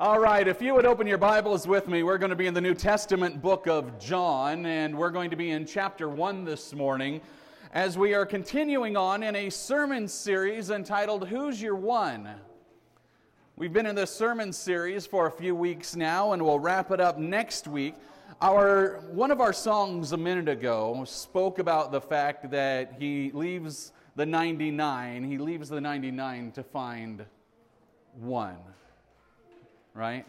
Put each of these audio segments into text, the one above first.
All right, if you would open your Bibles with me, we're going to be in the New Testament book of John, and we're going to be in chapter 1 this morning as we are continuing on in a sermon series entitled Who's Your One? We've been in this sermon series for a few weeks now, and we'll wrap it up next week. Our, one of our songs a minute ago spoke about the fact that he leaves the 99, he leaves the 99 to find one right?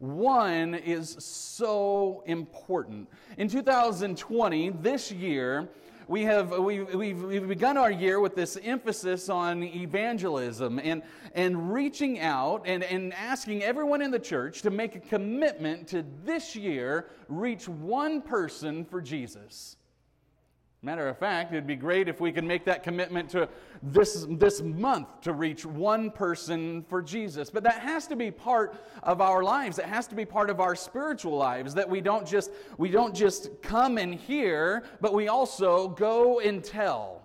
One is so important. In 2020, this year, we have we've, we've, we've, begun our year with this emphasis on evangelism and, and reaching out and, and asking everyone in the church to make a commitment to this year reach one person for jesus Matter of fact, it'd be great if we could make that commitment to this, this month to reach one person for Jesus. But that has to be part of our lives. It has to be part of our spiritual lives that we don't just we don't just come and hear, but we also go and tell.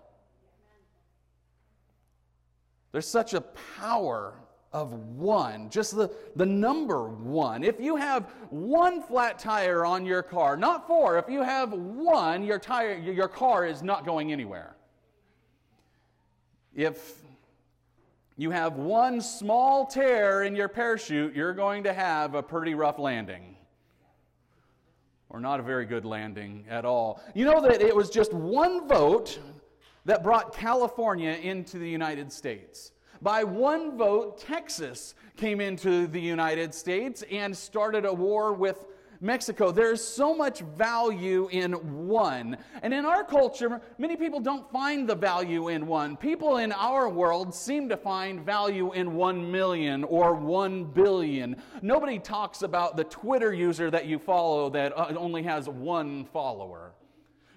There's such a power of one, just the, the number one. If you have one flat tire on your car, not four, if you have one, your tire your car is not going anywhere. If you have one small tear in your parachute, you're going to have a pretty rough landing. Or not a very good landing at all. You know that it was just one vote that brought California into the United States. By one vote, Texas came into the United States and started a war with Mexico. There's so much value in one. And in our culture, many people don't find the value in one. People in our world seem to find value in one million or one billion. Nobody talks about the Twitter user that you follow that uh, only has one follower.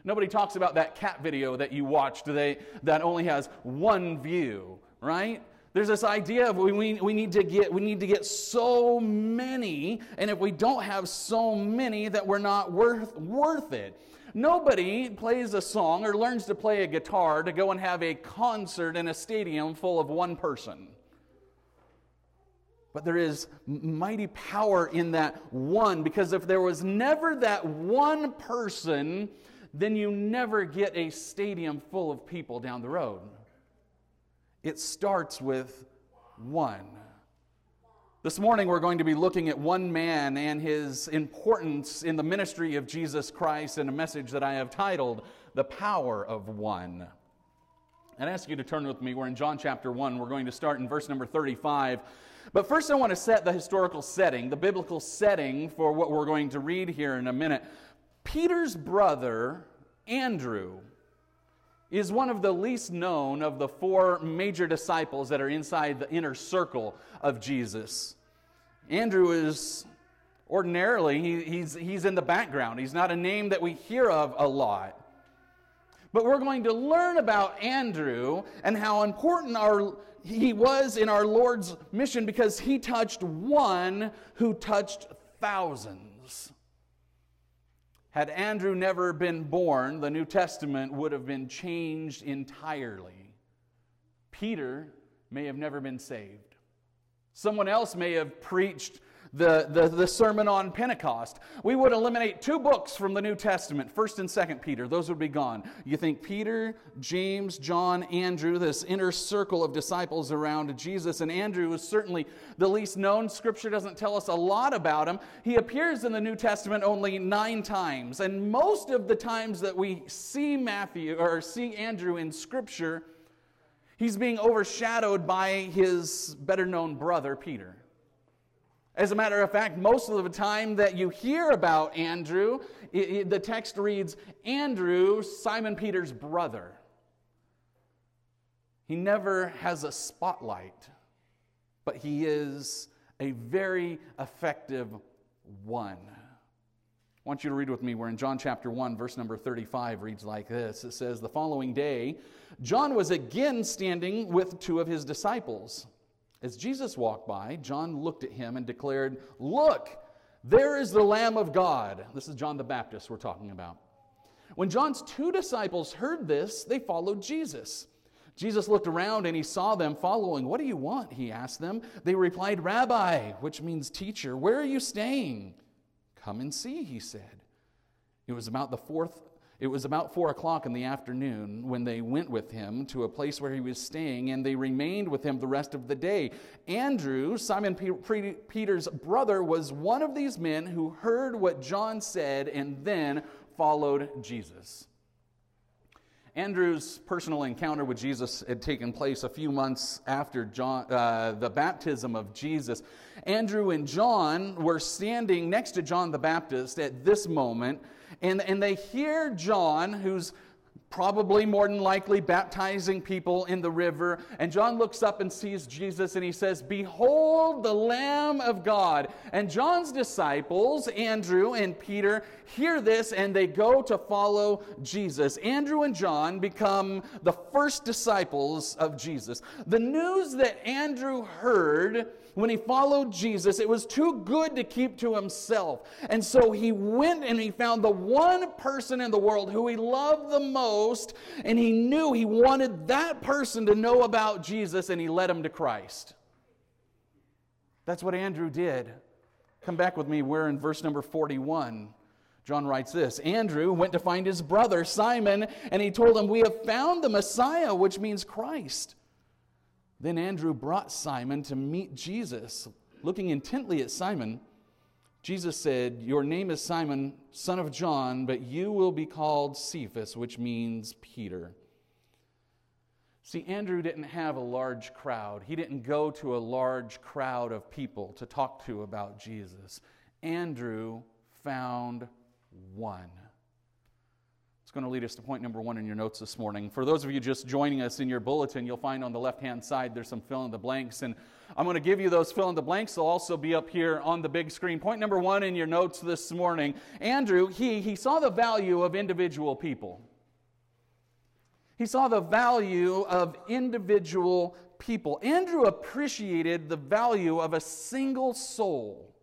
Nobody talks about that cat video that you watched that only has one view, right? There's this idea of we, we, we, need to get, we need to get so many, and if we don't have so many, that we're not worth, worth it. Nobody plays a song or learns to play a guitar to go and have a concert in a stadium full of one person. But there is mighty power in that one because if there was never that one person, then you never get a stadium full of people down the road. It starts with one. This morning, we're going to be looking at one man and his importance in the ministry of Jesus Christ in a message that I have titled, The Power of One. And I ask you to turn with me. We're in John chapter 1. We're going to start in verse number 35. But first, I want to set the historical setting, the biblical setting for what we're going to read here in a minute. Peter's brother, Andrew, is one of the least known of the four major disciples that are inside the inner circle of Jesus. Andrew is ordinarily, he, he's, he's in the background. He's not a name that we hear of a lot. But we're going to learn about Andrew and how important our, he was in our Lord's mission because he touched one who touched thousands. Had Andrew never been born, the New Testament would have been changed entirely. Peter may have never been saved. Someone else may have preached the, the, the sermon on Pentecost. We would eliminate two books from the New Testament, 1st and 2nd Peter. Those would be gone. You think Peter, James, John, Andrew, this inner circle of disciples around Jesus. And Andrew is certainly the least known. Scripture doesn't tell us a lot about him. He appears in the New Testament only nine times. And most of the times that we see Matthew or see Andrew in Scripture, he's being overshadowed by his better known brother, Peter. As a matter of fact, most of the time that you hear about Andrew, it, it, the text reads Andrew, Simon Peter's brother. He never has a spotlight, but he is a very effective one. I want you to read with me. We're in John chapter 1, verse number 35, reads like this It says, The following day, John was again standing with two of his disciples. As Jesus walked by, John looked at him and declared, Look, there is the Lamb of God. This is John the Baptist we're talking about. When John's two disciples heard this, they followed Jesus. Jesus looked around and he saw them following. What do you want? He asked them. They replied, Rabbi, which means teacher, where are you staying? Come and see, he said. It was about the fourth it was about four o'clock in the afternoon when they went with him to a place where he was staying, and they remained with him the rest of the day. Andrew, Simon Peter's brother, was one of these men who heard what John said and then followed Jesus. Andrew's personal encounter with Jesus had taken place a few months after John, uh, the baptism of Jesus. Andrew and John were standing next to John the Baptist at this moment, and, and they hear John, who's probably more than likely baptizing people in the river. And John looks up and sees Jesus and he says, Behold the Lamb of God. And John's disciples, Andrew and Peter, hear this and they go to follow Jesus. Andrew and John become the first disciples of Jesus. The news that Andrew heard when he followed Jesus, it was too good to keep to himself. And so he went and he found the one person in the world who he loved the most, and he knew he wanted that person to know about Jesus, and he led him to Christ. That's what Andrew did. Come back with me. We're in verse number 41. John writes this Andrew went to find his brother Simon, and he told him, We have found the Messiah, which means Christ. Then Andrew brought Simon to meet Jesus. Looking intently at Simon, Jesus said, Your name is Simon, son of John, but you will be called Cephas, which means Peter. See, Andrew didn't have a large crowd. He didn't go to a large crowd of people to talk to about Jesus. Andrew found one going to lead us to point number one in your notes this morning. For those of you just joining us in your bulletin, you'll find on the left hand side there's some fill in the blanks. And I'm going to give you those fill in the blanks. They'll also be up here on the big screen. Point number one in your notes this morning Andrew, he, he saw the value of individual people. He saw the value of individual people. Andrew appreciated the value of a single soul.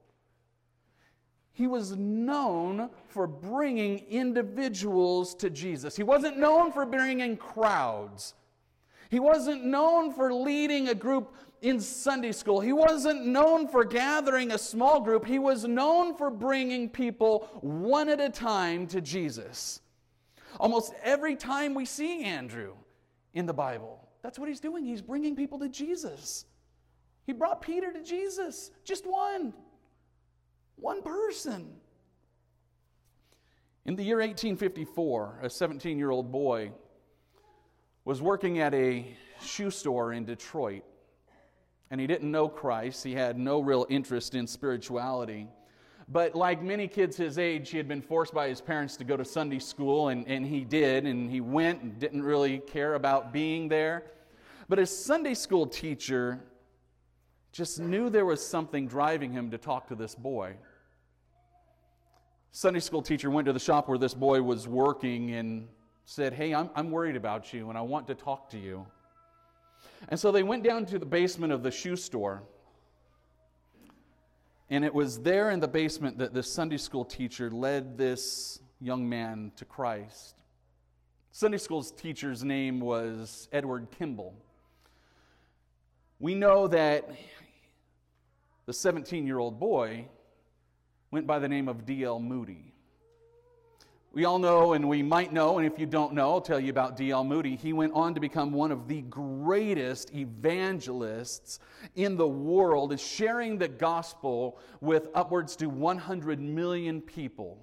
He was known for bringing individuals to Jesus. He wasn't known for bringing crowds. He wasn't known for leading a group in Sunday school. He wasn't known for gathering a small group. He was known for bringing people one at a time to Jesus. Almost every time we see Andrew in the Bible, that's what he's doing. He's bringing people to Jesus. He brought Peter to Jesus, just one. One person. In the year 1854, a 17 year old boy was working at a shoe store in Detroit. And he didn't know Christ, he had no real interest in spirituality. But like many kids his age, he had been forced by his parents to go to Sunday school, and, and he did, and he went and didn't really care about being there. But his Sunday school teacher just knew there was something driving him to talk to this boy. Sunday school teacher went to the shop where this boy was working and said, Hey, I'm, I'm worried about you and I want to talk to you. And so they went down to the basement of the shoe store. And it was there in the basement that this Sunday school teacher led this young man to Christ. Sunday school's teacher's name was Edward Kimball. We know that the 17 year old boy went by the name of D.L. Moody. We all know, and we might know, and if you don't know, I'll tell you about D.L. Moody. He went on to become one of the greatest evangelists in the world, sharing the gospel with upwards to 100 million people.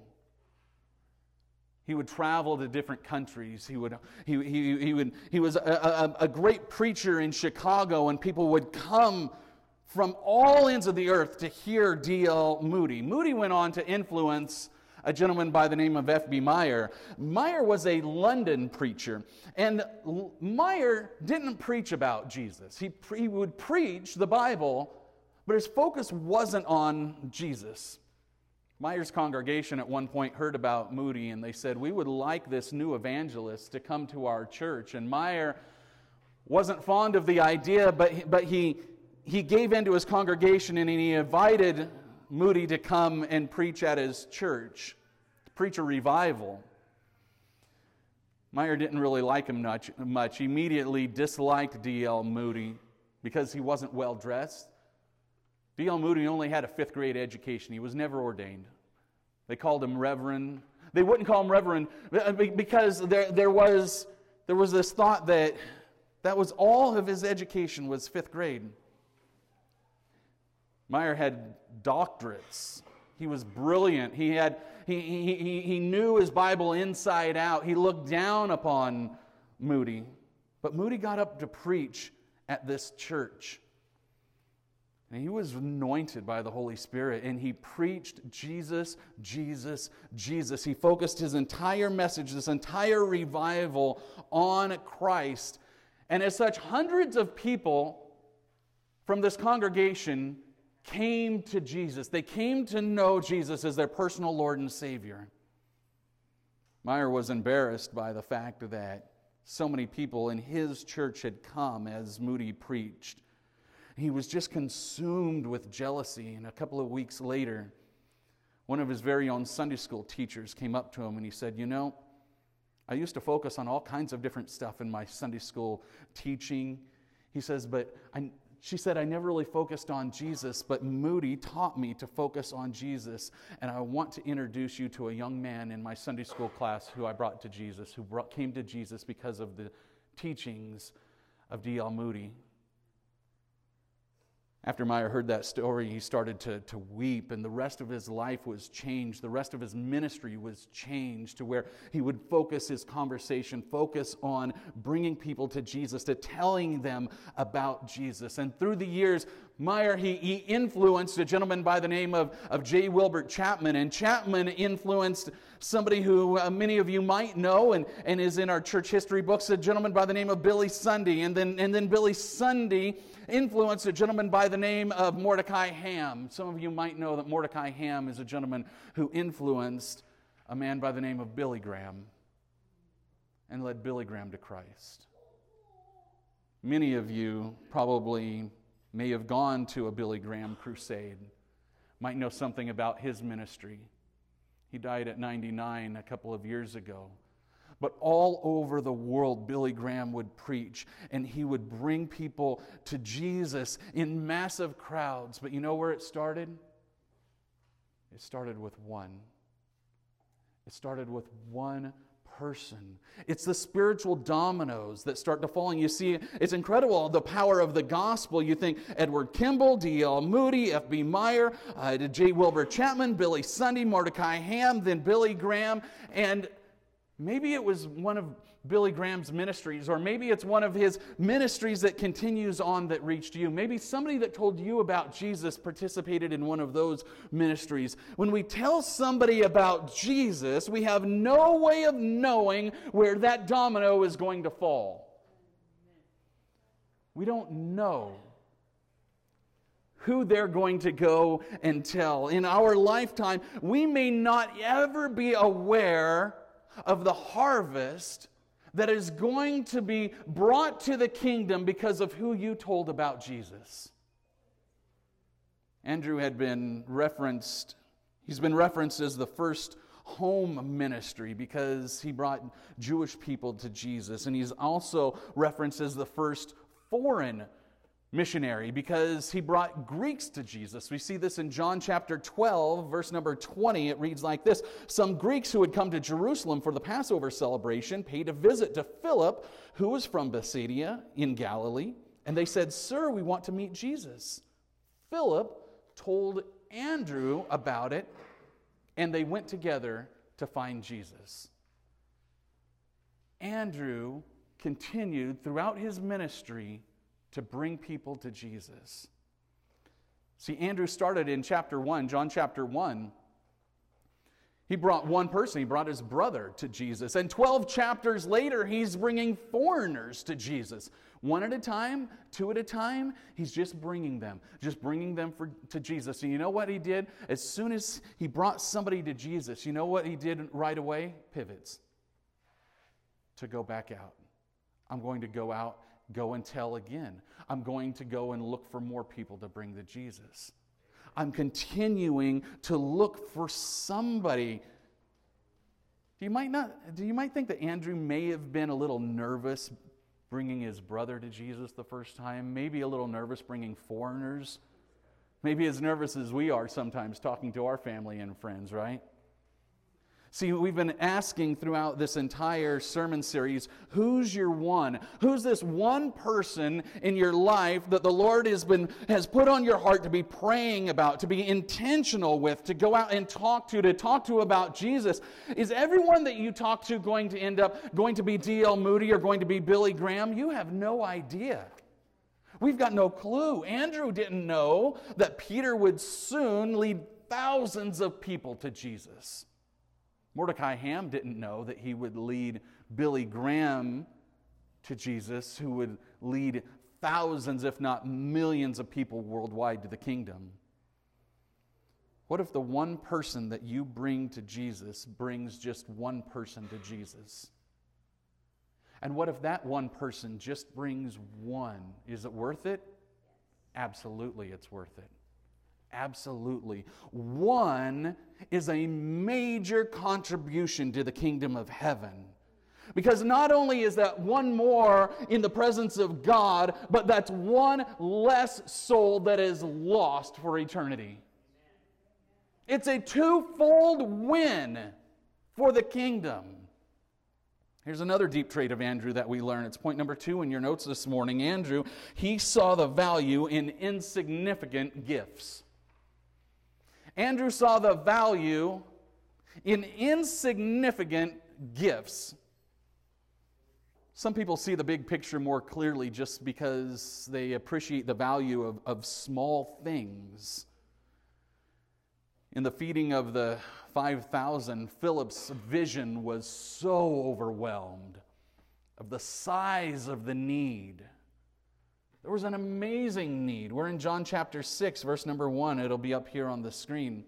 He would travel to different countries. He, would, he, he, he, would, he was a, a, a great preacher in Chicago, and people would come from all ends of the earth to hear D.L. Moody. Moody went on to influence a gentleman by the name of F.B. Meyer. Meyer was a London preacher, and Meyer didn't preach about Jesus. He, he would preach the Bible, but his focus wasn't on Jesus. Meyer's congregation at one point heard about Moody, and they said, We would like this new evangelist to come to our church. And Meyer wasn't fond of the idea, but, but he, he gave in to his congregation and he invited Moody to come and preach at his church, to preach a revival. Meyer didn't really like him much, much. He immediately disliked D.L. Moody because he wasn't well dressed. D.L. Moody only had a fifth grade education, he was never ordained. They called him Reverend. They wouldn't call him Reverend uh, because there, there, was, there was this thought that that was all of his education was fifth grade. Meyer had doctorates. He was brilliant. He, had, he, he, he knew his Bible inside out. He looked down upon Moody. But Moody got up to preach at this church. And he was anointed by the Holy Spirit and he preached Jesus, Jesus, Jesus. He focused his entire message, this entire revival on Christ. And as such, hundreds of people from this congregation came to Jesus. They came to know Jesus as their personal Lord and Savior. Meyer was embarrassed by the fact that so many people in his church had come as Moody preached. He was just consumed with jealousy. And a couple of weeks later, one of his very own Sunday school teachers came up to him and he said, You know, I used to focus on all kinds of different stuff in my Sunday school teaching. He says, But I, she said, I never really focused on Jesus, but Moody taught me to focus on Jesus. And I want to introduce you to a young man in my Sunday school class who I brought to Jesus, who brought, came to Jesus because of the teachings of D.L. Moody. After Meyer heard that story, he started to, to weep, and the rest of his life was changed. The rest of his ministry was changed to where he would focus his conversation, focus on bringing people to Jesus, to telling them about Jesus. And through the years, Meyer, he, he influenced a gentleman by the name of, of J. Wilbur Chapman, and Chapman influenced somebody who uh, many of you might know and, and is in our church history books, a gentleman by the name of Billy Sunday. And then, and then Billy Sunday influenced a gentleman by the name of Mordecai Ham. Some of you might know that Mordecai Ham is a gentleman who influenced a man by the name of Billy Graham and led Billy Graham to Christ. Many of you probably may have gone to a Billy Graham crusade, might know something about his ministry. He died at 99 a couple of years ago. But all over the world, Billy Graham would preach and he would bring people to Jesus in massive crowds. But you know where it started? It started with one. It started with one person. It's the spiritual dominoes that start to fall. And you see, it's incredible the power of the gospel. You think Edward Kimball, D.L. Moody, F.B. Meyer, uh, J. Wilbur Chapman, Billy Sunday, Mordecai Ham, then Billy Graham. And Maybe it was one of Billy Graham's ministries, or maybe it's one of his ministries that continues on that reached you. Maybe somebody that told you about Jesus participated in one of those ministries. When we tell somebody about Jesus, we have no way of knowing where that domino is going to fall. We don't know who they're going to go and tell. In our lifetime, we may not ever be aware of the harvest that is going to be brought to the kingdom because of who you told about Jesus. Andrew had been referenced, he's been referenced as the first home ministry because he brought Jewish people to Jesus. And he's also referenced as the first foreign missionary because he brought Greeks to Jesus. We see this in John chapter 12, verse number 20. It reads like this Some Greeks who had come to Jerusalem for the Passover celebration paid a visit to Philip, who was from Bethsaida in Galilee. And they said, Sir, we want to meet Jesus. Philip told Andrew about it, and they went together to find Jesus. Andrew continued throughout his ministry to bring people to Jesus. See, Andrew started in chapter 1, John chapter 1. He brought one person, he brought his brother to Jesus. And 12 chapters later, he's bringing foreigners to Jesus. One at a time, two at a time, he's just bringing them, just bringing them for, to Jesus. And you know what he did? As soon as he brought somebody to Jesus, you know what he did right away? Pivots to go back out. I'm going to go out Go and tell again. I'm going to go and look for more people to bring to Jesus. I'm continuing to look for somebody Do you might not do you might think that Andrew may have been a little nervous bringing his brother to Jesus the first time, maybe a little nervous bringing foreigners, maybe as nervous as we are sometimes talking to our family and friends, right? See, we've been asking throughout this entire sermon series who's your one? Who's this one person in your life that the Lord has, been, has put on your heart to be praying about, to be intentional with, to go out and talk to, to talk to about Jesus? Is everyone that you talk to going to end up going to be D.L. Moody or going to be Billy Graham? You have no idea. We've got no clue. Andrew didn't know that Peter would soon lead thousands of people to Jesus. Mordecai Ham didn't know that he would lead Billy Graham to Jesus, who would lead thousands, if not millions, of people worldwide to the kingdom. What if the one person that you bring to Jesus brings just one person to Jesus? And what if that one person just brings one? Is it worth it? Absolutely, it's worth it. Absolutely. One is a major contribution to the kingdom of heaven. Because not only is that one more in the presence of God, but that's one less soul that is lost for eternity. It's a twofold win for the kingdom. Here's another deep trait of Andrew that we learn. It's point number two in your notes this morning. Andrew, he saw the value in insignificant gifts. Andrew saw the value in insignificant gifts. Some people see the big picture more clearly just because they appreciate the value of, of small things. In the feeding of the 5,000, Philip's vision was so overwhelmed of the size of the need there was an amazing need. We're in John chapter 6, verse number 1. It'll be up here on the screen.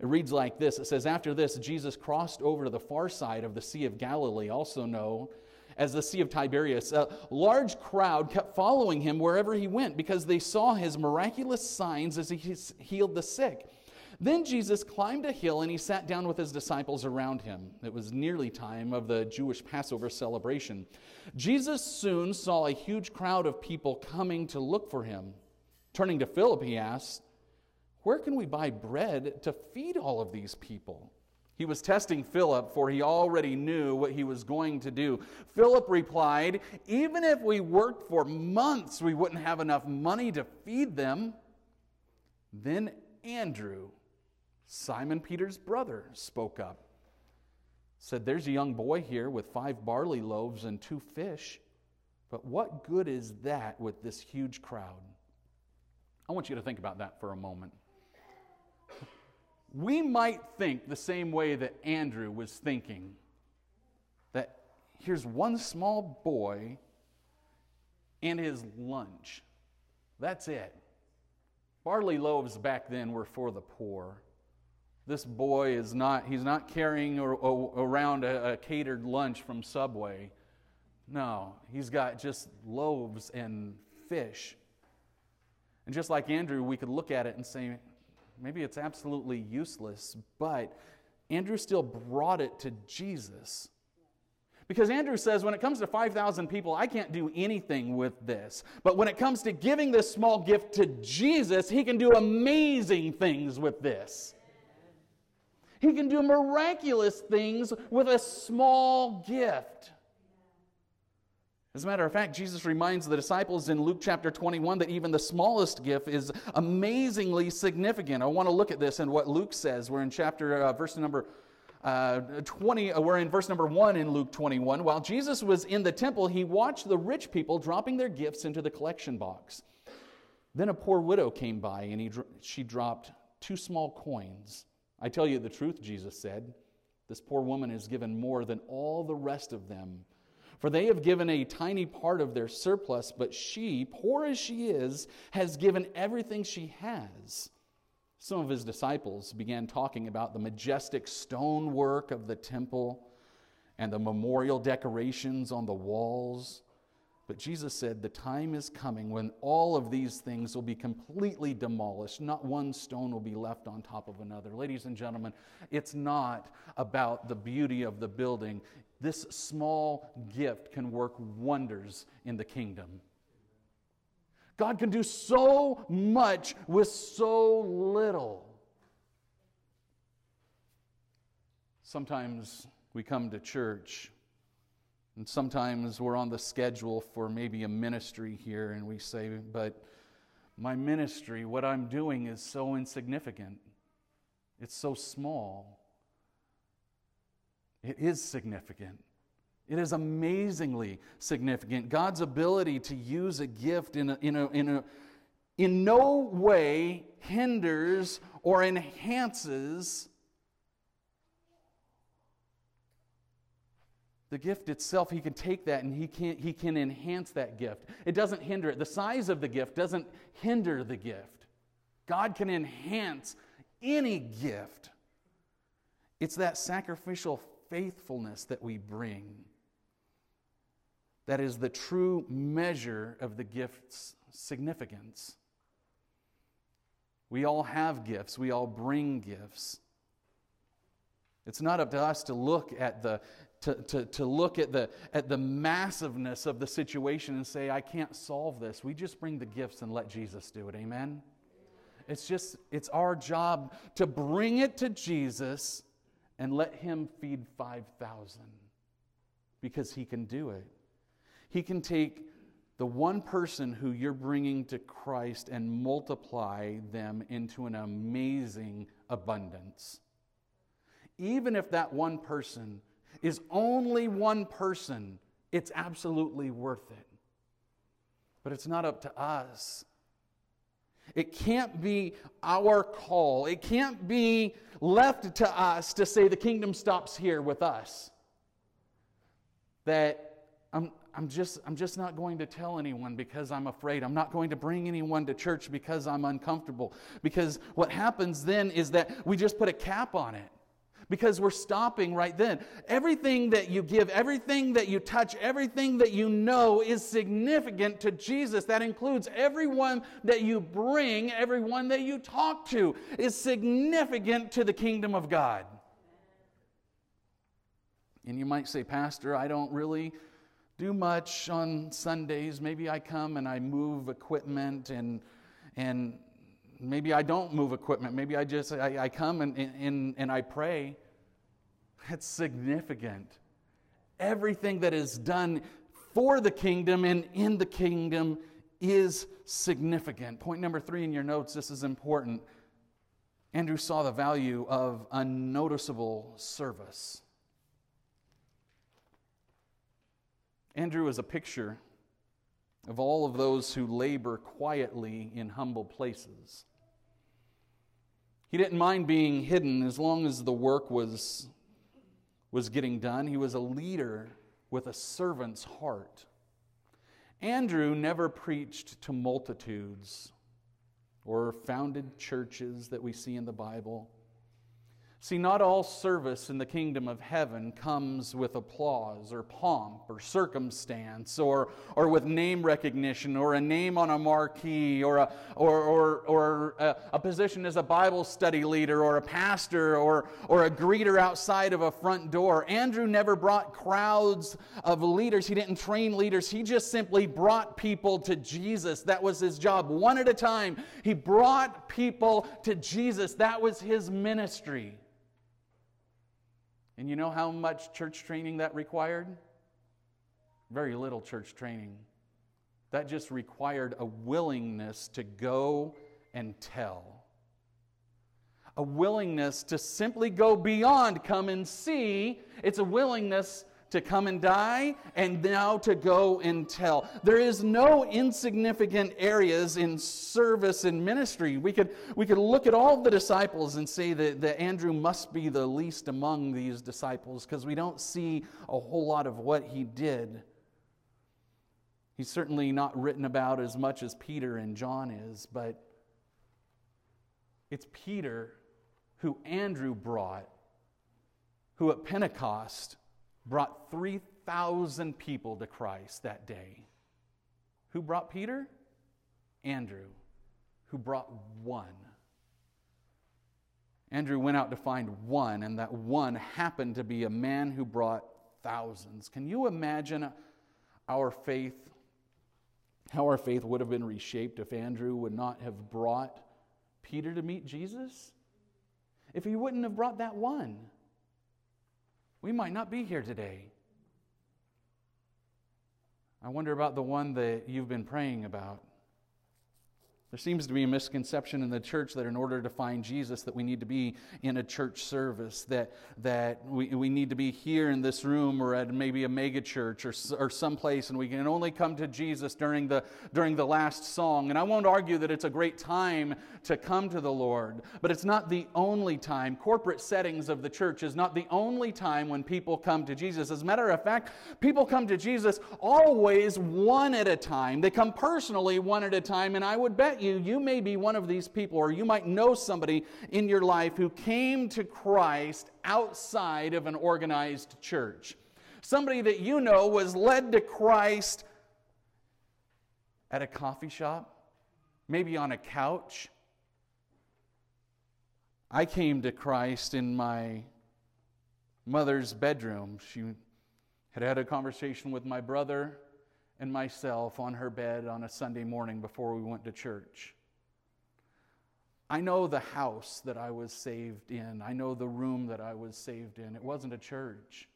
It reads like this It says, After this, Jesus crossed over to the far side of the Sea of Galilee, also known as the Sea of Tiberias. A large crowd kept following him wherever he went because they saw his miraculous signs as he healed the sick. Then Jesus climbed a hill and he sat down with his disciples around him. It was nearly time of the Jewish Passover celebration. Jesus soon saw a huge crowd of people coming to look for him. Turning to Philip, he asked, Where can we buy bread to feed all of these people? He was testing Philip, for he already knew what he was going to do. Philip replied, Even if we worked for months, we wouldn't have enough money to feed them. Then Andrew, Simon Peter's brother spoke up. Said, There's a young boy here with five barley loaves and two fish, but what good is that with this huge crowd? I want you to think about that for a moment. We might think the same way that Andrew was thinking that here's one small boy and his lunch. That's it. Barley loaves back then were for the poor this boy is not, he's not carrying around a, a catered lunch from Subway. No, he's got just loaves and fish. And just like Andrew, we could look at it and say, maybe it's absolutely useless, but Andrew still brought it to Jesus. Because Andrew says, when it comes to 5,000 people, I can't do anything with this. But when it comes to giving this small gift to Jesus, he can do amazing things with this. He can do miraculous things with a small gift. As a matter of fact, Jesus reminds the disciples in Luke chapter 21 that even the smallest gift is amazingly significant. I want to look at this and what Luke says. We're in chapter, uh, verse number uh, 20, uh, we're in verse number 1 in Luke 21. While Jesus was in the temple, he watched the rich people dropping their gifts into the collection box. Then a poor widow came by and he, she dropped two small coins. I tell you the truth, Jesus said. This poor woman has given more than all the rest of them. For they have given a tiny part of their surplus, but she, poor as she is, has given everything she has. Some of his disciples began talking about the majestic stonework of the temple and the memorial decorations on the walls. But Jesus said, The time is coming when all of these things will be completely demolished. Not one stone will be left on top of another. Ladies and gentlemen, it's not about the beauty of the building. This small gift can work wonders in the kingdom. God can do so much with so little. Sometimes we come to church and sometimes we're on the schedule for maybe a ministry here, and we say, But my ministry, what I'm doing, is so insignificant. It's so small. It is significant. It is amazingly significant. God's ability to use a gift in, a, in, a, in, a, in no way hinders or enhances The gift itself, he can take that and he can, he can enhance that gift. It doesn't hinder it. The size of the gift doesn't hinder the gift. God can enhance any gift. It's that sacrificial faithfulness that we bring that is the true measure of the gift's significance. We all have gifts, we all bring gifts. It's not up to us to look at the to, to, to look at the, at the massiveness of the situation and say, I can't solve this. We just bring the gifts and let Jesus do it. Amen? It's just, it's our job to bring it to Jesus and let Him feed 5,000 because He can do it. He can take the one person who you're bringing to Christ and multiply them into an amazing abundance. Even if that one person is only one person, it's absolutely worth it. But it's not up to us. It can't be our call. It can't be left to us to say the kingdom stops here with us. That I'm, I'm, just, I'm just not going to tell anyone because I'm afraid. I'm not going to bring anyone to church because I'm uncomfortable. Because what happens then is that we just put a cap on it because we're stopping right then. Everything that you give, everything that you touch, everything that you know is significant to Jesus. That includes everyone that you bring, everyone that you talk to is significant to the kingdom of God. And you might say, Pastor, I don't really do much on Sundays. Maybe I come and I move equipment and and maybe I don't move equipment. Maybe I just I, I come and, and, and I pray. That's significant. Everything that is done for the kingdom and in the kingdom is significant. Point number three in your notes this is important. Andrew saw the value of unnoticeable service. Andrew is a picture of all of those who labor quietly in humble places. He didn't mind being hidden as long as the work was, was getting done. He was a leader with a servant's heart. Andrew never preached to multitudes or founded churches that we see in the Bible. See, not all service in the kingdom of heaven comes with applause or pomp or circumstance or, or with name recognition or a name on a marquee or, a, or, or, or a, a position as a Bible study leader or a pastor or, or a greeter outside of a front door. Andrew never brought crowds of leaders, he didn't train leaders. He just simply brought people to Jesus. That was his job. One at a time, he brought people to Jesus. That was his ministry. And you know how much church training that required? Very little church training. That just required a willingness to go and tell. A willingness to simply go beyond come and see. It's a willingness to come and die, and now to go and tell. There is no insignificant areas in service and ministry. We could, we could look at all the disciples and say that, that Andrew must be the least among these disciples because we don't see a whole lot of what he did. He's certainly not written about as much as Peter and John is, but it's Peter who Andrew brought, who at Pentecost brought 3,000 people to Christ that day. Who brought Peter? Andrew, who brought one. Andrew went out to find one, and that one happened to be a man who brought thousands. Can you imagine our faith, how our faith would have been reshaped if Andrew would not have brought Peter to meet Jesus? If he wouldn't have brought that one, we might not be here today. I wonder about the one that you've been praying about. There seems to be a misconception in the church that in order to find Jesus that we need to be in a church service, that, that we, we need to be here in this room or at maybe a mega church or, or someplace and we can only come to Jesus during the, during the last song. And I won't argue that it's a great time to come to the Lord, but it's not the only time. Corporate settings of the church is not the only time when people come to Jesus. As a matter of fact, people come to Jesus always one at a time. They come personally one at a time, and I would bet you, you may be one of these people, or you might know somebody in your life who came to Christ outside of an organized church. Somebody that you know was led to Christ at a coffee shop, maybe on a couch. I came to Christ in my mother's bedroom. She had had a conversation with my brother and myself on her bed on a Sunday morning before we went to church. I know the house that I was saved in. I know the room that I was saved in. It wasn't a church.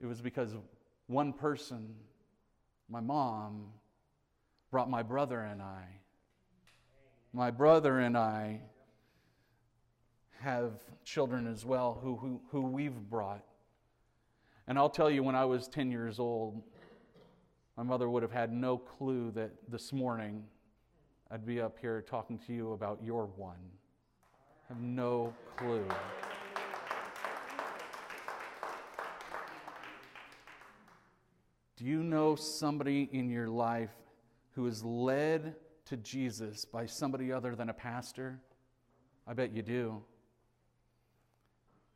It was because one person, my mom, brought my brother and I. My brother and I have children as well who, who, who we've brought. And I'll tell you, when I was 10 years old, my mother would have had no clue that this morning I'd be up here talking to you about your one. I have no clue. Do you know somebody in your life who is led to Jesus by somebody other than a pastor? I bet you do.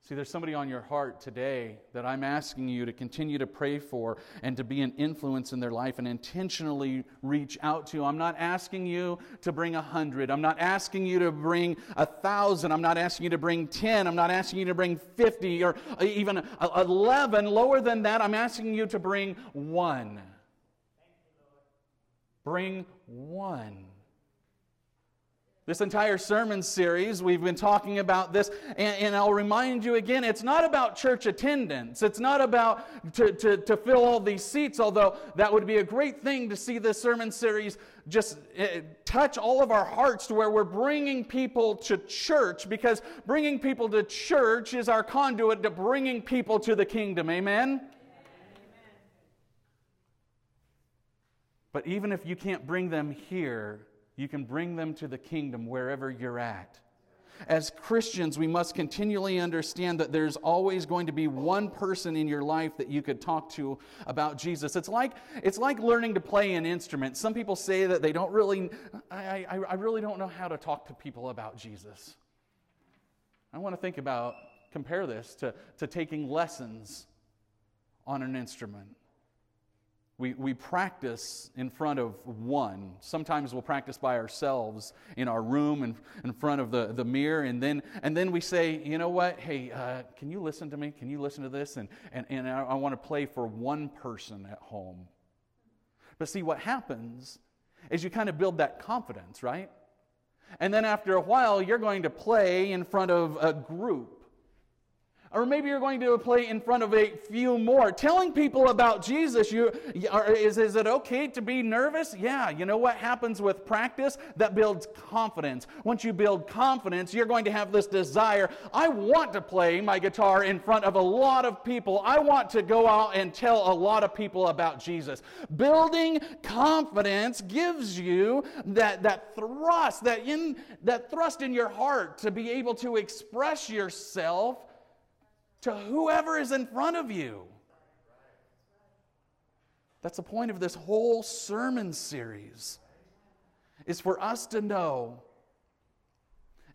See, there's somebody on your heart today that I'm asking you to continue to pray for and to be an influence in their life and intentionally reach out to. I'm not asking you to bring a hundred. I'm not asking you to bring a thousand. I'm not asking you to bring 10. I'm not asking you to bring 50 or even 11. Lower than that, I'm asking you to bring one. Bring one. This entire sermon series, we've been talking about this, and, and, I'll remind you again it's not about church attendance. It's not about to, to, to, fill all these seats, although that would be a great thing to see this sermon series just uh, touch all of our hearts to where we're bringing people to church, because bringing people to church is our conduit to bringing people to the kingdom. Amen? But even if you can't bring them here, you can bring them to the kingdom wherever you're at. As Christians, we must continually understand that there's always going to be one person in your life that you could talk to about Jesus. It's like, it's like learning to play an instrument. Some people say that they don't really, I, I, I really don't know how to talk to people about Jesus. I want to think about, compare this to, to taking lessons on an instrument. We, we practice in front of one. Sometimes we'll practice by ourselves in our room and in front of the, the mirror. And then, and then we say, you know what? Hey, uh, can you listen to me? Can you listen to this? And, and, and I, I want to play for one person at home. But see, what happens is you kind of build that confidence, right? And then after a while, you're going to play in front of a group. Or maybe you're going to play in front of a few more. Telling people about Jesus, you, is, is it okay to be nervous? Yeah, you know what happens with practice? That builds confidence. Once you build confidence, you're going to have this desire. I want to play my guitar in front of a lot of people. I want to go out and tell a lot of people about Jesus. Building confidence gives you that, that thrust, that, in, that thrust in your heart to be able to express yourself to whoever is in front of you. That's the point of this whole sermon series. Is for us to know.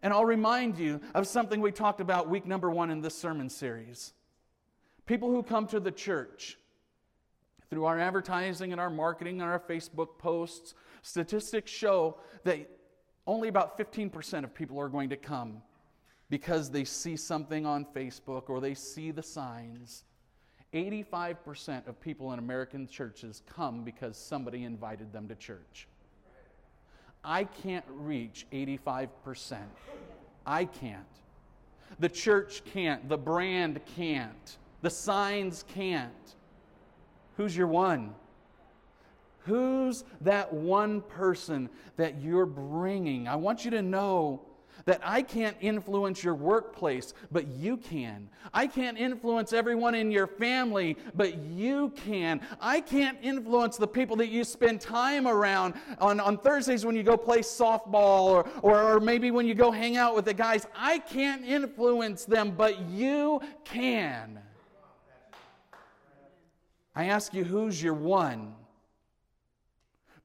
And I'll remind you of something we talked about week number 1 in this sermon series. People who come to the church through our advertising and our marketing and our Facebook posts, statistics show that only about 15% of people are going to come because they see something on Facebook or they see the signs. 85% of people in American churches come because somebody invited them to church. I can't reach 85%. I can't. The church can't. The brand can't. The signs can't. Who's your one? Who's that one person that you're bringing? I want you to know that I can't influence your workplace, but you can. I can't influence everyone in your family, but you can. I can't influence the people that you spend time around on, on Thursdays when you go play softball or, or, or maybe when you go hang out with the guys. I can't influence them, but you can. I ask you, who's your one?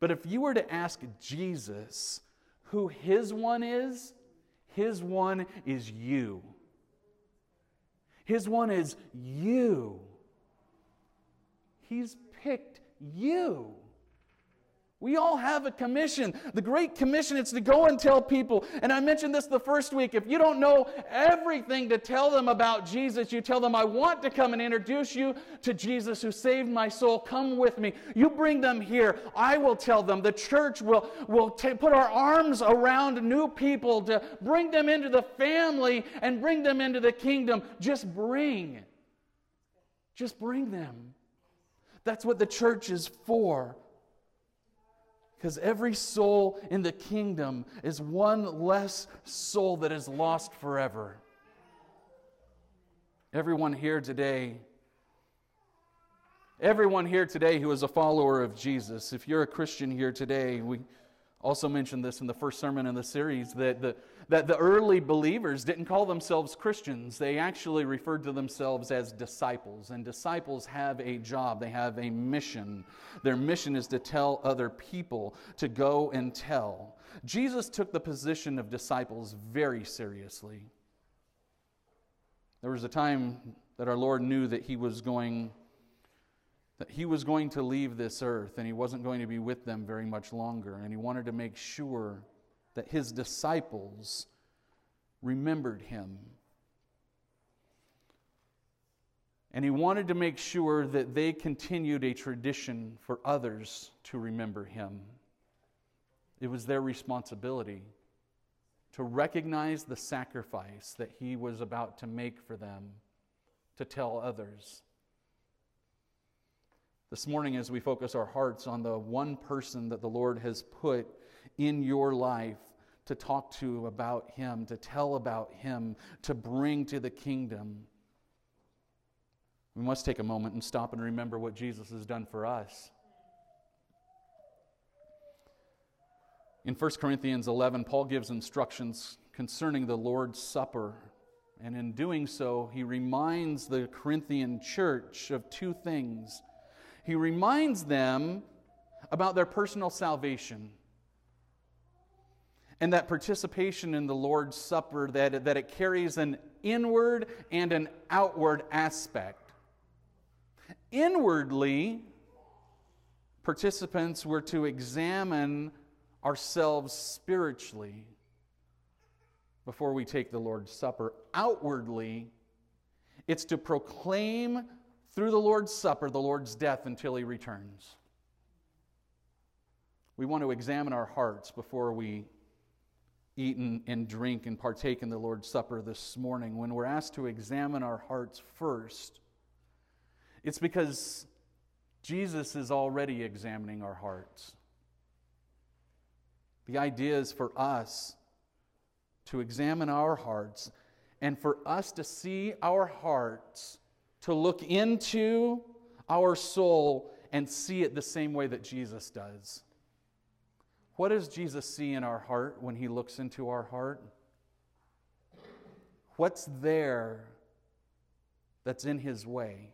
But if you were to ask Jesus who his one is, his one is you. His one is you. He's picked you. We all have a commission. The Great Commission is to go and tell people. And I mentioned this the first week. If you don't know everything to tell them about Jesus, you tell them, I want to come and introduce you to Jesus who saved my soul. Come with me. You bring them here. I will tell them. The church will, will t- put our arms around new people to bring them into the family and bring them into the kingdom. Just bring. Just bring them. That's what the church is for. Because every soul in the kingdom is one less soul that is lost forever. Everyone here today, everyone here today who is a follower of Jesus, if you're a Christian here today, we also mentioned this in the first sermon in the series that the that the early believers didn't call themselves Christians. They actually referred to themselves as disciples. And disciples have a job, they have a mission. Their mission is to tell other people, to go and tell. Jesus took the position of disciples very seriously. There was a time that our Lord knew that he was going that he was going to leave this earth and he wasn't going to be with them very much longer and he wanted to make sure that his disciples remembered him. And he wanted to make sure that they continued a tradition for others to remember him. It was their responsibility to recognize the sacrifice that he was about to make for them, to tell others. This morning, as we focus our hearts on the one person that the Lord has put in your life to talk to about Him, to tell about Him, to bring to the kingdom. We must take a moment and stop and remember what Jesus has done for us. In 1 Corinthians 11, Paul gives instructions concerning the Lord's Supper. And in doing so, he reminds the Corinthian church of two things. He reminds them about their personal salvation and that participation in the Lord's Supper, that, that it carries an inward and an outward aspect. Inwardly, participants were to examine ourselves spiritually before we take the Lord's Supper. Outwardly, it's to proclaim through the Lord's Supper the Lord's death until he returns. We want to examine our hearts before we eat and, and drink and partake in the Lord's Supper this morning, when we're asked to examine our hearts first, it's because Jesus is already examining our hearts. The idea is for us to examine our hearts and for us to see our hearts, to look into our soul and see it the same way that Jesus does. What does Jesus see in our heart when he looks into our heart? What's there that's in his way?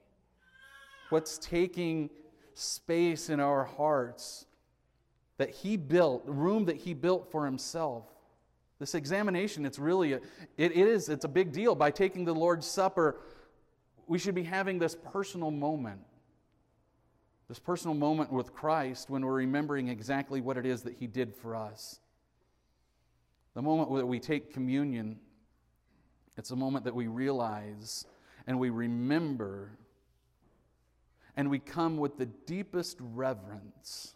What's taking space in our hearts that he built, room that he built for himself? This examination, it's really, a, it, it is, it's a big deal. By taking the Lord's Supper, we should be having this personal moment This personal moment with Christ when we're remembering exactly what it is that He did for us. The moment that we take communion, it's a moment that we realize and we remember and we come with the deepest reverence.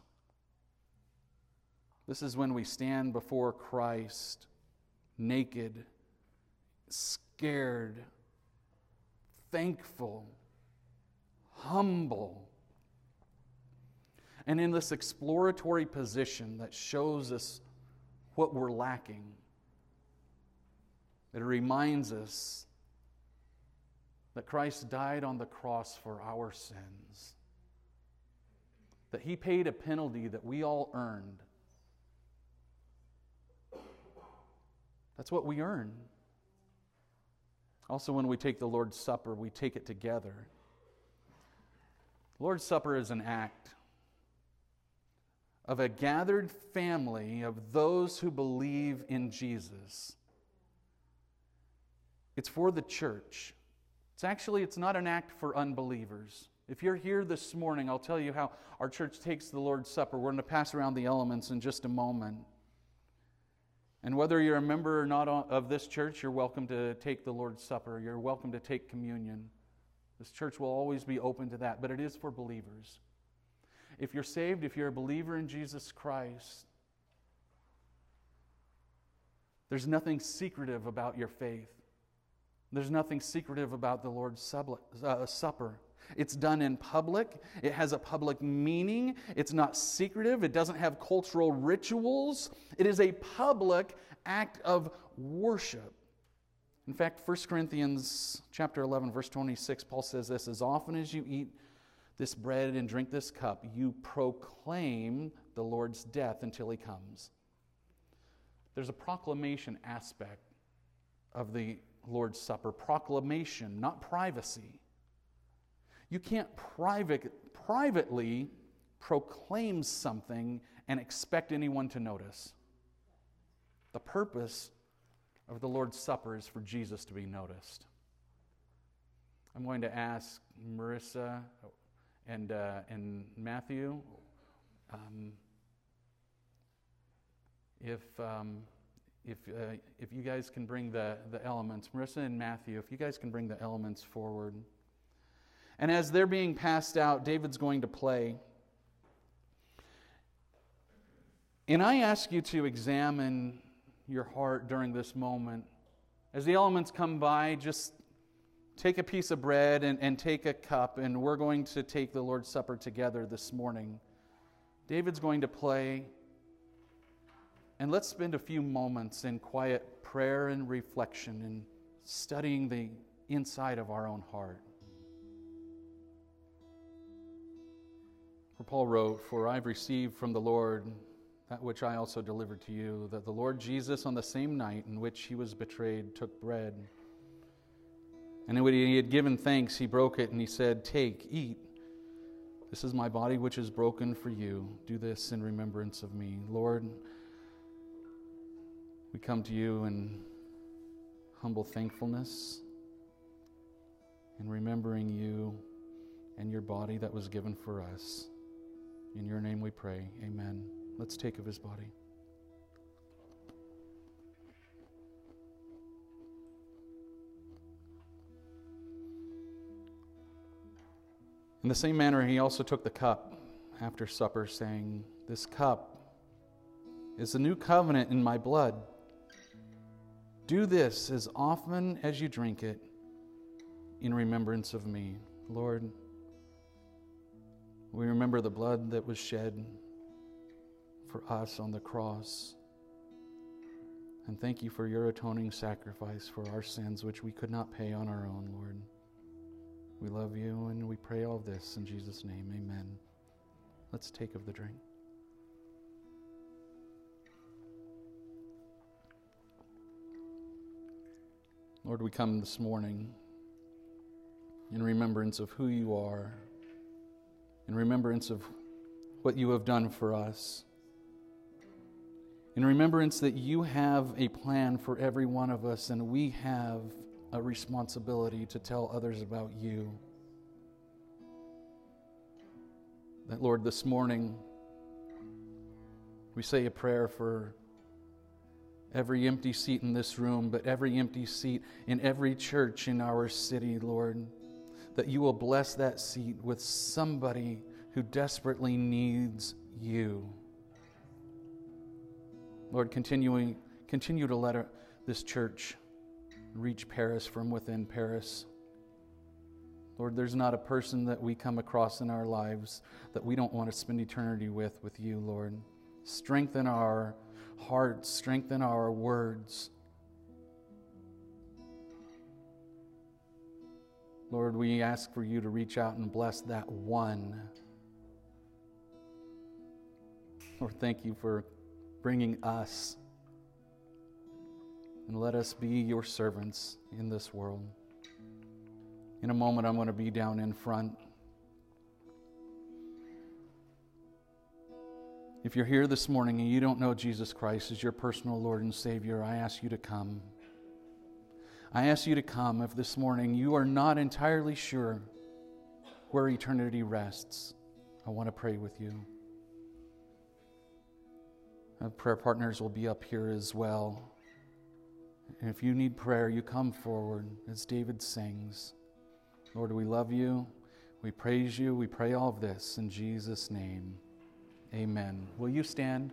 This is when we stand before Christ naked, scared, thankful, humble, and in this exploratory position that shows us what we're lacking. It reminds us that Christ died on the cross for our sins, that He paid a penalty that we all earned. That's what we earn. Also, when we take the Lord's Supper, we take it together. The Lord's Supper is an act of a gathered family of those who believe in Jesus. It's for the church. It's actually it's not an act for unbelievers. If you're here this morning, I'll tell you how our church takes the Lord's Supper. We're going to pass around the elements in just a moment. And whether you're a member or not of this church, you're welcome to take the Lord's Supper. You're welcome to take communion. This church will always be open to that, but it is for believers. If you're saved, if you're a believer in Jesus Christ, there's nothing secretive about your faith. There's nothing secretive about the Lord's uh, Supper. It's done in public. It has a public meaning. It's not secretive. It doesn't have cultural rituals. It is a public act of worship. In fact, 1 Corinthians chapter 11 verse 26 Paul says this, as often as you eat this bread and drink this cup, you proclaim the Lord's death until he comes. There's a proclamation aspect of the Lord's Supper. Proclamation, not privacy. You can't private, privately proclaim something and expect anyone to notice. The purpose of the Lord's Supper is for Jesus to be noticed. I'm going to ask Marissa and, uh, and Matthew um, if, um, if, uh, if you guys can bring the, the elements. Marissa and Matthew, if you guys can bring the elements forward. And as they're being passed out, David's going to play. And I ask you to examine your heart during this moment. As the elements come by, just take a piece of bread and, and take a cup, and we're going to take the Lord's Supper together this morning. David's going to play. And let's spend a few moments in quiet prayer and reflection and studying the inside of our own heart. For Paul wrote, For I've received from the Lord that which I also delivered to you, that the Lord Jesus, on the same night in which he was betrayed, took bread. And when he had given thanks, he broke it and he said, Take, eat. This is my body which is broken for you. Do this in remembrance of me. Lord, we come to you in humble thankfulness, in remembering you and your body that was given for us. In your name we pray. Amen. Let's take of his body. In the same manner, he also took the cup after supper, saying, This cup is the new covenant in my blood. Do this as often as you drink it in remembrance of me. Lord, we remember the blood that was shed for us on the cross. And thank you for your atoning sacrifice for our sins, which we could not pay on our own, Lord. We love you and we pray all this in Jesus' name. Amen. Let's take of the drink. Lord, we come this morning in remembrance of who you are in remembrance of what you have done for us, in remembrance that you have a plan for every one of us, and we have a responsibility to tell others about you. that, Lord, this morning we say a prayer for every empty seat in this room, but every empty seat in every church in our city, Lord, that you will bless that seat with somebody who desperately needs you. Lord, continuing, continue to let this church reach Paris from within Paris. Lord, there's not a person that we come across in our lives that we don't want to spend eternity with, with you, Lord. Strengthen our hearts, strengthen our words. Lord, we ask for you to reach out and bless that one. Lord, thank you for bringing us. And let us be your servants in this world. In a moment, I'm going to be down in front. If you're here this morning and you don't know Jesus Christ as your personal Lord and Savior, I ask you to come. I ask you to come if this morning you are not entirely sure where eternity rests. I want to pray with you. Our prayer partners will be up here as well. And if you need prayer, you come forward as David sings. Lord, we love you. We praise you. We pray all of this in Jesus' name. Amen. Will you stand?